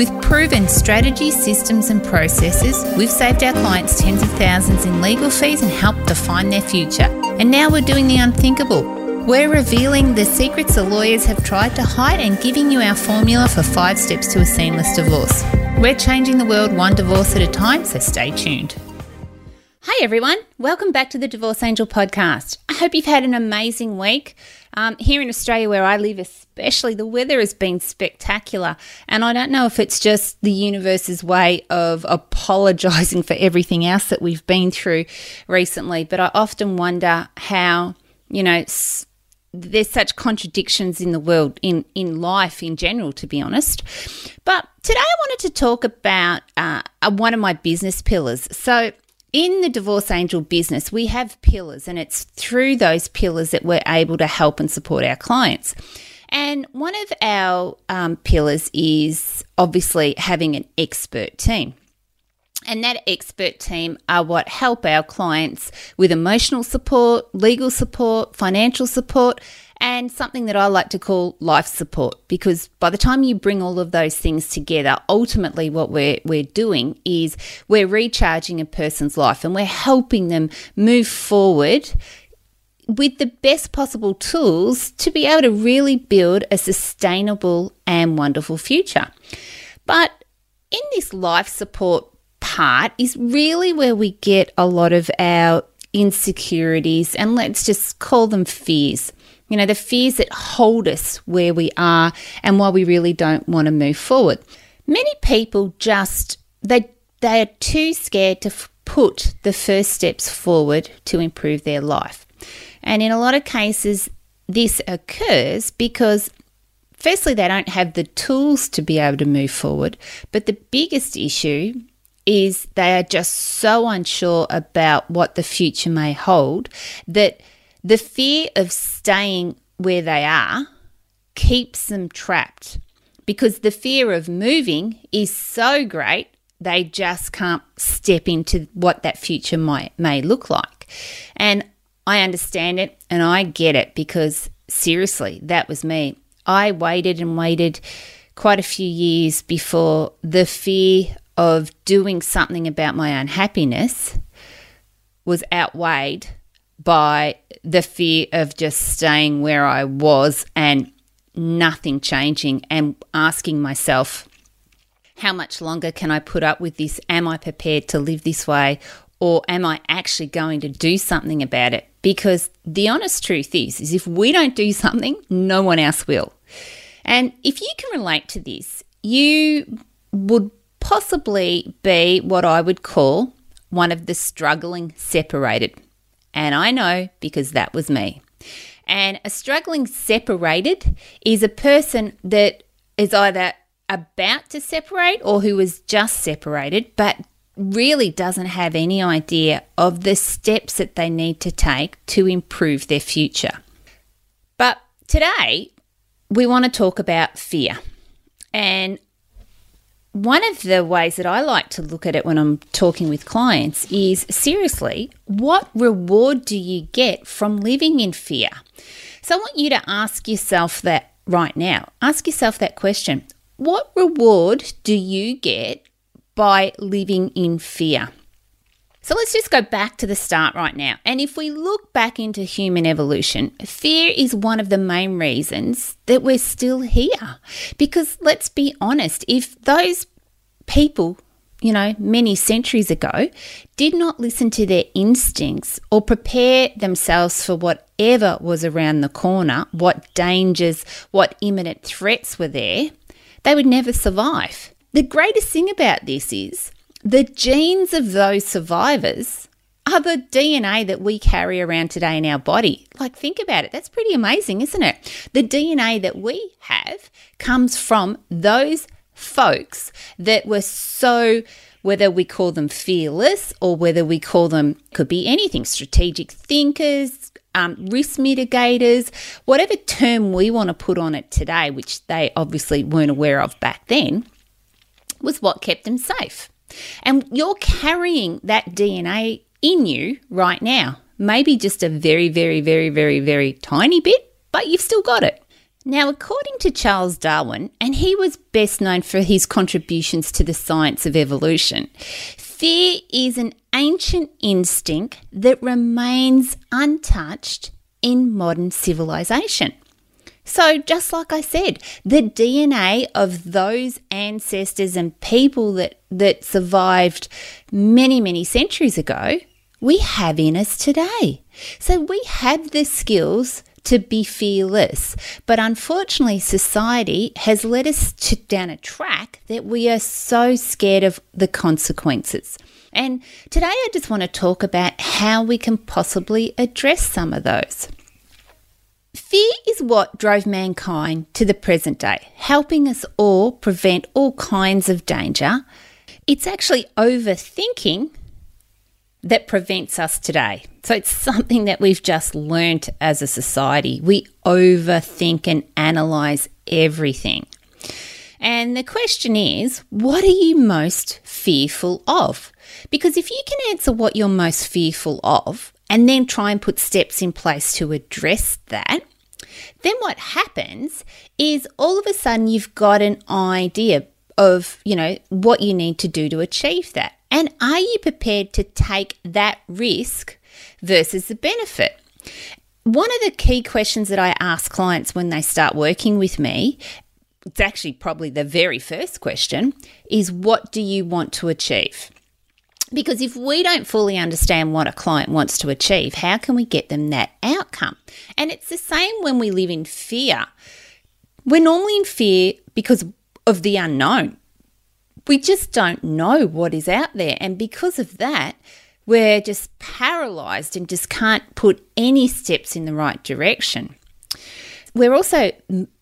With proven strategies, systems, and processes, we've saved our clients tens of thousands in legal fees and helped define their future. And now we're doing the unthinkable. We're revealing the secrets the lawyers have tried to hide and giving you our formula for five steps to a seamless divorce. We're changing the world one divorce at a time, so stay tuned. Hi, everyone. Welcome back to the Divorce Angel podcast. Hope you've had an amazing week. Um, here in Australia, where I live, especially, the weather has been spectacular. And I don't know if it's just the universe's way of apologizing for everything else that we've been through recently. But I often wonder how, you know, s- there's such contradictions in the world, in, in life in general, to be honest. But today I wanted to talk about uh, one of my business pillars. So, in the Divorce Angel business, we have pillars, and it's through those pillars that we're able to help and support our clients. And one of our um, pillars is obviously having an expert team. And that expert team are what help our clients with emotional support, legal support, financial support, and something that I like to call life support because by the time you bring all of those things together, ultimately what we're we're doing is we're recharging a person's life and we're helping them move forward with the best possible tools to be able to really build a sustainable and wonderful future. But in this life support part is really where we get a lot of our insecurities and let's just call them fears. You know, the fears that hold us where we are and why we really don't want to move forward. Many people just they they are too scared to f- put the first steps forward to improve their life. And in a lot of cases this occurs because firstly they don't have the tools to be able to move forward, but the biggest issue is they are just so unsure about what the future may hold that the fear of staying where they are keeps them trapped because the fear of moving is so great they just can't step into what that future might may look like. And I understand it and I get it because seriously, that was me. I waited and waited quite a few years before the fear of doing something about my unhappiness was outweighed by the fear of just staying where I was and nothing changing and asking myself, how much longer can I put up with this? Am I prepared to live this way? Or am I actually going to do something about it? Because the honest truth is, is if we don't do something, no one else will. And if you can relate to this, you would possibly be what I would call one of the struggling separated. And I know because that was me. And a struggling separated is a person that is either about to separate or who is just separated, but really doesn't have any idea of the steps that they need to take to improve their future. But today, we want to talk about fear. And one of the ways that I like to look at it when I'm talking with clients is seriously, what reward do you get from living in fear? So I want you to ask yourself that right now. Ask yourself that question. What reward do you get by living in fear? So let's just go back to the start right now. And if we look back into human evolution, fear is one of the main reasons that we're still here. Because let's be honest, if those people, you know, many centuries ago, did not listen to their instincts or prepare themselves for whatever was around the corner, what dangers, what imminent threats were there, they would never survive. The greatest thing about this is the genes of those survivors are the DNA that we carry around today in our body. Like, think about it. That's pretty amazing, isn't it? The DNA that we have comes from those folks that were so whether we call them fearless or whether we call them, could be anything, strategic thinkers, um, risk mitigators, whatever term we want to put on it today, which they obviously weren't aware of back then, was what kept them safe. And you're carrying that DNA in you right now. Maybe just a very, very, very, very, very tiny bit, but you've still got it. Now, according to Charles Darwin, and he was best known for his contributions to the science of evolution, fear is an ancient instinct that remains untouched in modern civilization. So, just like I said, the DNA of those ancestors and people that, that survived many, many centuries ago, we have in us today. So, we have the skills to be fearless. But unfortunately, society has led us to, down a track that we are so scared of the consequences. And today I just want to talk about how we can possibly address some of those. Fear is what drove mankind to the present day, helping us all prevent all kinds of danger. It's actually overthinking that prevents us today. So it's something that we've just learnt as a society. We overthink and analyze everything. And the question is, what are you most fearful of? Because if you can answer what you're most fearful of and then try and put steps in place to address that, then what happens is all of a sudden you've got an idea of, you know, what you need to do to achieve that. And are you prepared to take that risk versus the benefit? One of the key questions that I ask clients when they start working with me, it's actually probably the very first question, is what do you want to achieve? Because if we don't fully understand what a client wants to achieve, how can we get them that outcome? And it's the same when we live in fear. We're normally in fear because of the unknown we just don't know what is out there. And because of that, we're just paralyzed and just can't put any steps in the right direction. We're also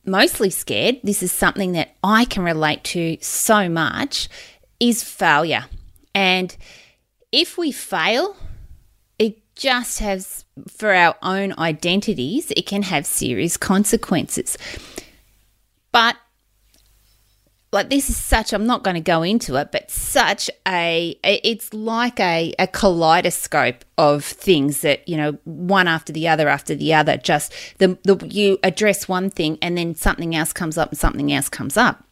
mostly scared. This is something that I can relate to so much is failure. And if we fail, it just has, for our own identities, it can have serious consequences. But like this is such i'm not going to go into it but such a it's like a, a kaleidoscope of things that you know one after the other after the other just the, the you address one thing and then something else comes up and something else comes up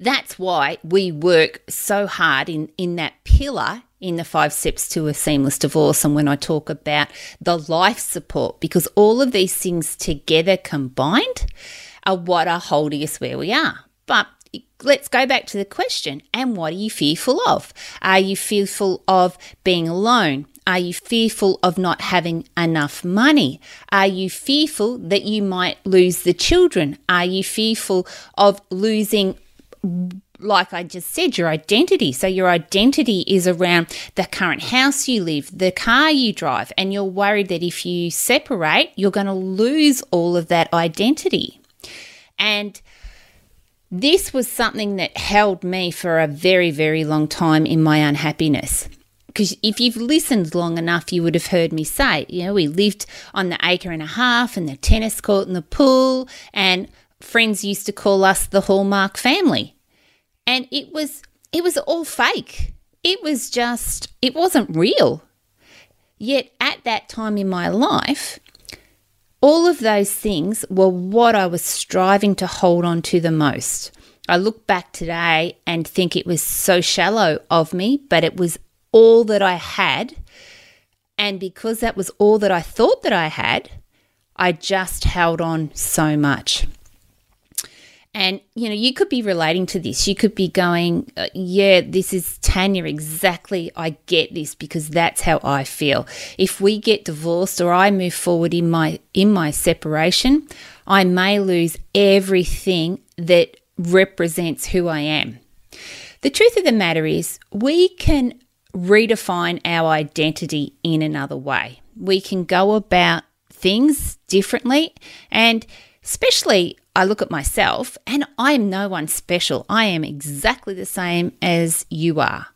that's why we work so hard in in that pillar in the five steps to a seamless divorce and when I talk about the life support because all of these things together combined are what are holding us where we are. But let's go back to the question and what are you fearful of? Are you fearful of being alone? Are you fearful of not having enough money? Are you fearful that you might lose the children? Are you fearful of losing, like I just said, your identity? So, your identity is around the current house you live, the car you drive, and you're worried that if you separate, you're going to lose all of that identity. And this was something that held me for a very, very long time in my unhappiness. Because if you've listened long enough, you would have heard me say, you know, we lived on the acre and a half and the tennis court and the pool, and friends used to call us the Hallmark family. And it was it was all fake. It was just it wasn't real. Yet at that time in my life, all of those things were what I was striving to hold on to the most. I look back today and think it was so shallow of me, but it was all that I had. And because that was all that I thought that I had, I just held on so much. And, you know, you could be relating to this. You could be going, uh, yeah, this is Tanya, exactly. I get this because that's how I feel. If we get divorced or I move forward in my in my separation, I may lose everything that represents who I am. The truth of the matter is, we can redefine our identity in another way. We can go about things differently and especially I look at myself and I am no one special. I am exactly the same as you are.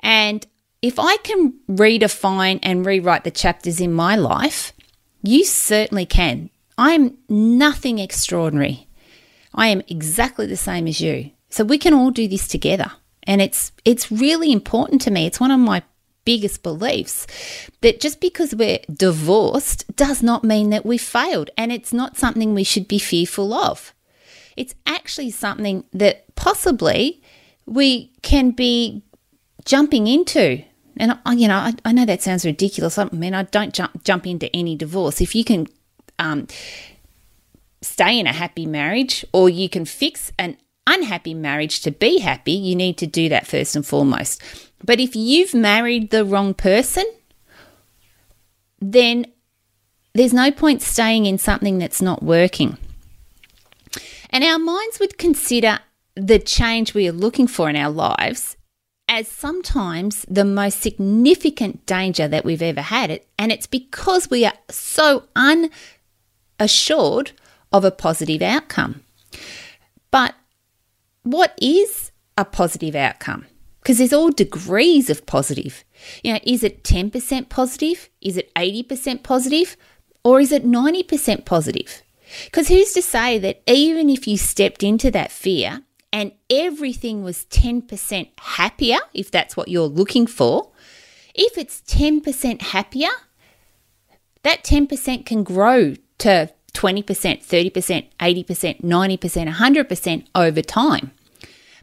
And if I can redefine and rewrite the chapters in my life, you certainly can. I am nothing extraordinary. I am exactly the same as you. So we can all do this together. And it's it's really important to me. It's one of my biggest beliefs that just because we're divorced does not mean that we failed and it's not something we should be fearful of. It's actually something that possibly we can be jumping into. And you know, I, I know that sounds ridiculous. I mean, I don't jump jump into any divorce. If you can um, stay in a happy marriage, or you can fix an unhappy marriage to be happy, you need to do that first and foremost. But if you've married the wrong person, then there's no point staying in something that's not working. And our minds would consider the change we are looking for in our lives as sometimes the most significant danger that we've ever had. And it's because we are so unassured of a positive outcome. But what is a positive outcome? Because there's all degrees of positive. You know, is it 10% positive? Is it 80% positive? Or is it 90% positive? Because who's to say that even if you stepped into that fear and everything was 10% happier, if that's what you're looking for, if it's 10% happier, that 10% can grow to 20%, 30%, 80%, 90%, 100% over time.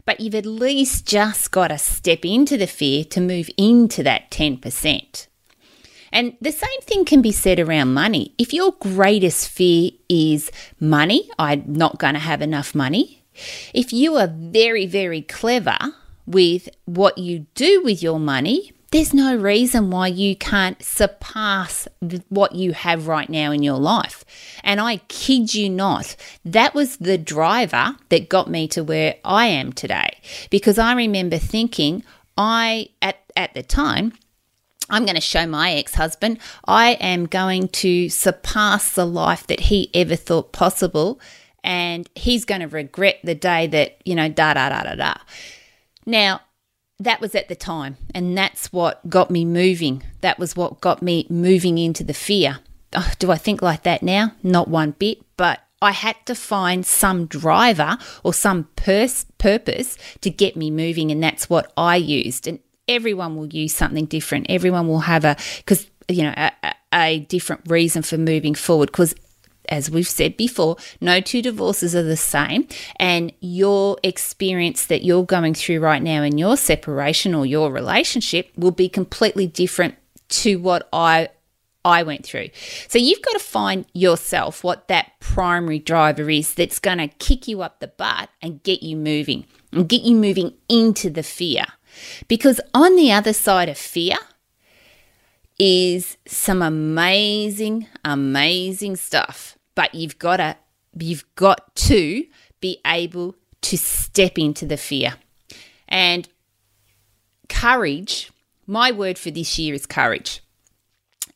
But you've at least just got to step into the fear to move into that 10%. And the same thing can be said around money. If your greatest fear is money, I'm not going to have enough money. If you are very, very clever with what you do with your money, there's no reason why you can't surpass what you have right now in your life. And I kid you not, that was the driver that got me to where I am today. Because I remember thinking, I, at, at the time, I'm going to show my ex husband, I am going to surpass the life that he ever thought possible. And he's going to regret the day that, you know, da da da da da. Now, that was at the time. And that's what got me moving. That was what got me moving into the fear. Oh, do I think like that now? Not one bit. But I had to find some driver or some pers- purpose to get me moving. And that's what I used. And everyone will use something different. Everyone will have a, because, you know, a, a different reason for moving forward. Because as we've said before, no two divorces are the same. And your experience that you're going through right now in your separation or your relationship will be completely different to what I I went through. So you've got to find yourself what that primary driver is that's going to kick you up the butt and get you moving and get you moving into the fear. Because on the other side of fear is some amazing, amazing stuff but you've got to you've got to be able to step into the fear. And courage, my word for this year is courage.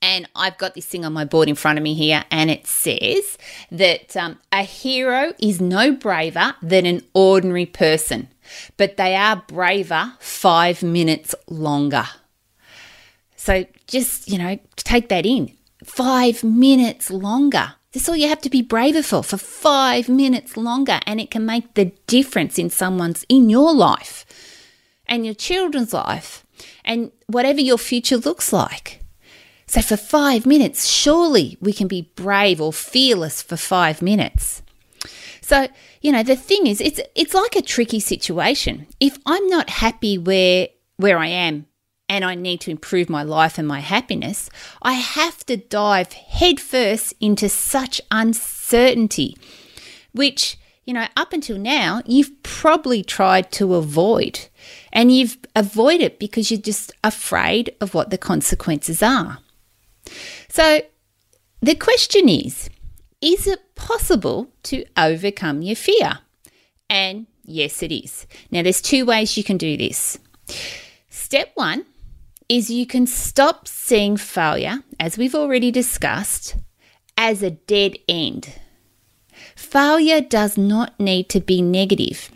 And I've got this thing on my board in front of me here, and it says that um, a hero is no braver than an ordinary person, but they are braver five minutes longer. So just, you know, take that in. Five minutes longer. This all you have to be braver for for five minutes longer, and it can make the difference in someone's in your life and your children's life and whatever your future looks like. So, for five minutes, surely we can be brave or fearless for five minutes. So, you know, the thing is, it's it's like a tricky situation. If I'm not happy where where I am and I need to improve my life and my happiness, I have to dive headfirst into such uncertainty, which, you know, up until now, you've probably tried to avoid. And you've avoided because you're just afraid of what the consequences are. So the question is is it possible to overcome your fear? And yes, it is. Now, there's two ways you can do this. Step one is you can stop seeing failure, as we've already discussed, as a dead end. Failure does not need to be negative.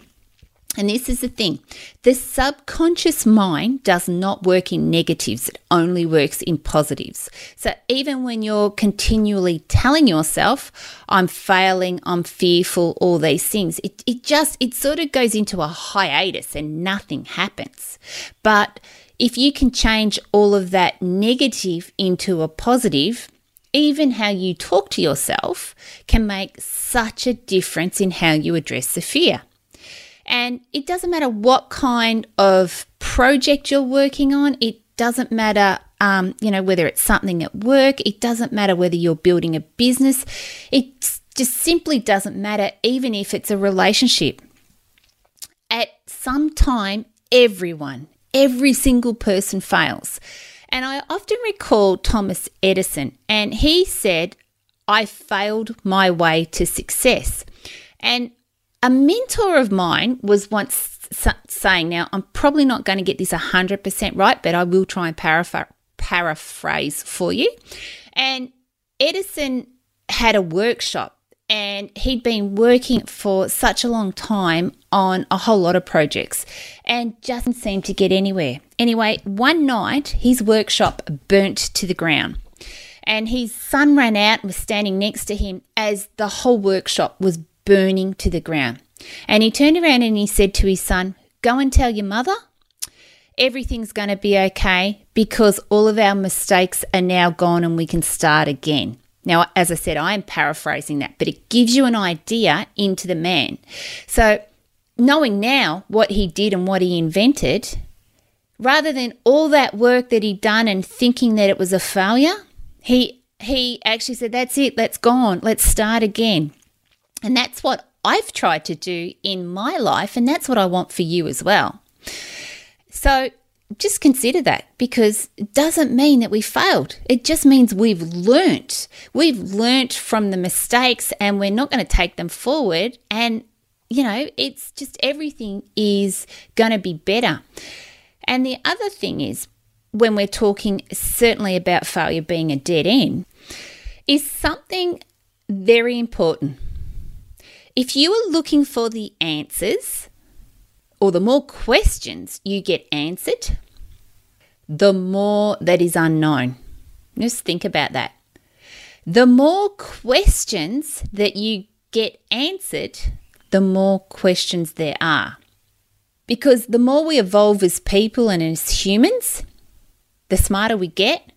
And this is the thing the subconscious mind does not work in negatives, it only works in positives. So even when you're continually telling yourself, I'm failing, I'm fearful, all these things, it, it just, it sort of goes into a hiatus and nothing happens. But if you can change all of that negative into a positive, even how you talk to yourself can make such a difference in how you address the fear. And it doesn't matter what kind of project you're working on, it doesn't matter, um, you know, whether it's something at work, it doesn't matter whether you're building a business, it just simply doesn't matter, even if it's a relationship. At some time, everyone, every single person fails. And I often recall Thomas Edison, and he said, I failed my way to success. And a mentor of mine was once saying, Now, I'm probably not going to get this 100% right, but I will try and paraphr- paraphrase for you. And Edison had a workshop and he'd been working for such a long time on a whole lot of projects and just didn't seem to get anywhere. Anyway, one night his workshop burnt to the ground and his son ran out and was standing next to him as the whole workshop was burning to the ground. And he turned around and he said to his son, Go and tell your mother everything's going to be okay because all of our mistakes are now gone and we can start again. Now, as I said, I am paraphrasing that, but it gives you an idea into the man. So, knowing now what he did and what he invented, rather than all that work that he'd done and thinking that it was a failure, he he actually said, "That's it. That's gone. Let's start again." And that's what I've tried to do in my life, and that's what I want for you as well. So, just consider that because it doesn't mean that we failed. It just means we've learnt. We've learnt from the mistakes and we're not going to take them forward. And, you know, it's just everything is going to be better. And the other thing is, when we're talking certainly about failure being a dead end, is something very important. If you are looking for the answers, or the more questions you get answered, the more that is unknown. Just think about that. The more questions that you get answered, the more questions there are. Because the more we evolve as people and as humans, the smarter we get,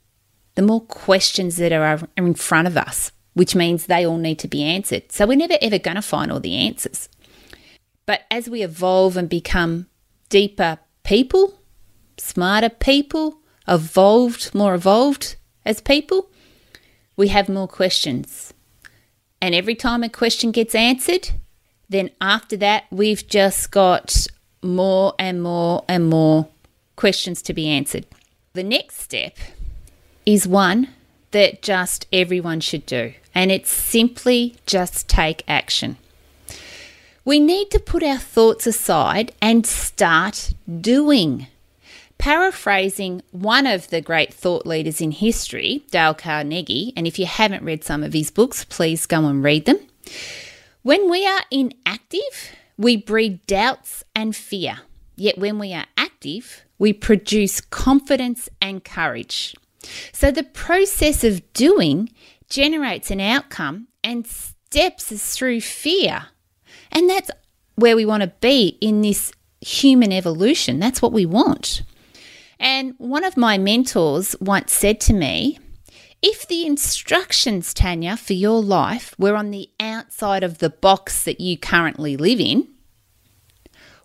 the more questions that are in front of us, which means they all need to be answered. So we're never ever going to find all the answers. But as we evolve and become deeper people, smarter people, evolved, more evolved as people, we have more questions. And every time a question gets answered, then after that, we've just got more and more and more questions to be answered. The next step is one that just everyone should do, and it's simply just take action. We need to put our thoughts aside and start doing. Paraphrasing one of the great thought leaders in history, Dale Carnegie, and if you haven't read some of his books, please go and read them. When we are inactive, we breed doubts and fear. Yet when we are active, we produce confidence and courage. So the process of doing generates an outcome and steps us through fear and that's where we want to be in this human evolution. That's what we want. And one of my mentors once said to me, if the instructions, Tanya, for your life were on the outside of the box that you currently live in,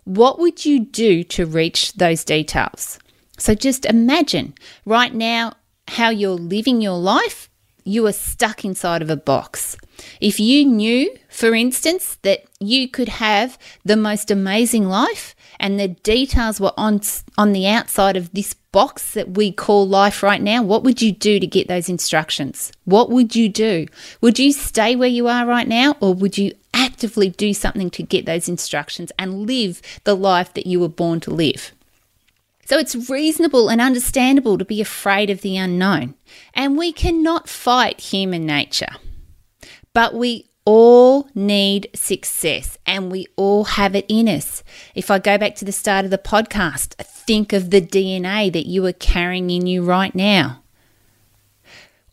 what would you do to reach those details? So just imagine right now how you're living your life. You are stuck inside of a box. If you knew, for instance, that you could have the most amazing life and the details were on on the outside of this box that we call life right now, what would you do to get those instructions? What would you do? Would you stay where you are right now or would you actively do something to get those instructions and live the life that you were born to live? So it's reasonable and understandable to be afraid of the unknown, and we cannot fight human nature but we all need success and we all have it in us. If I go back to the start of the podcast, think of the DNA that you are carrying in you right now.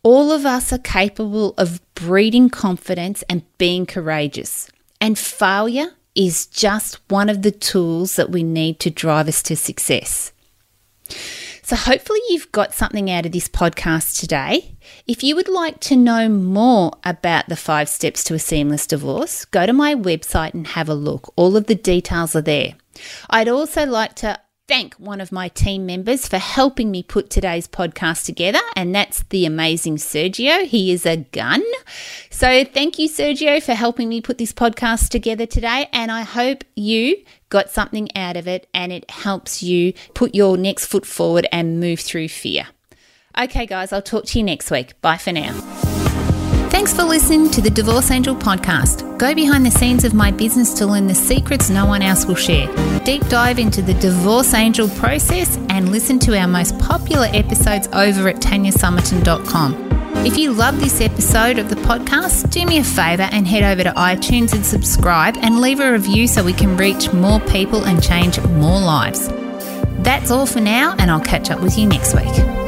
All of us are capable of breeding confidence and being courageous. And failure is just one of the tools that we need to drive us to success. So, hopefully, you've got something out of this podcast today. If you would like to know more about the five steps to a seamless divorce, go to my website and have a look. All of the details are there. I'd also like to thank one of my team members for helping me put today's podcast together, and that's the amazing Sergio. He is a gun. So, thank you, Sergio, for helping me put this podcast together today, and I hope you got something out of it and it helps you put your next foot forward and move through fear. Okay, guys, I'll talk to you next week. Bye for now. Thanks for listening to the Divorce Angel podcast. Go behind the scenes of my business to learn the secrets no one else will share. Deep dive into the Divorce Angel process and listen to our most popular episodes over at tanyasomerton.com. If you love this episode of the podcast, do me a favour and head over to iTunes and subscribe and leave a review so we can reach more people and change more lives. That's all for now, and I'll catch up with you next week.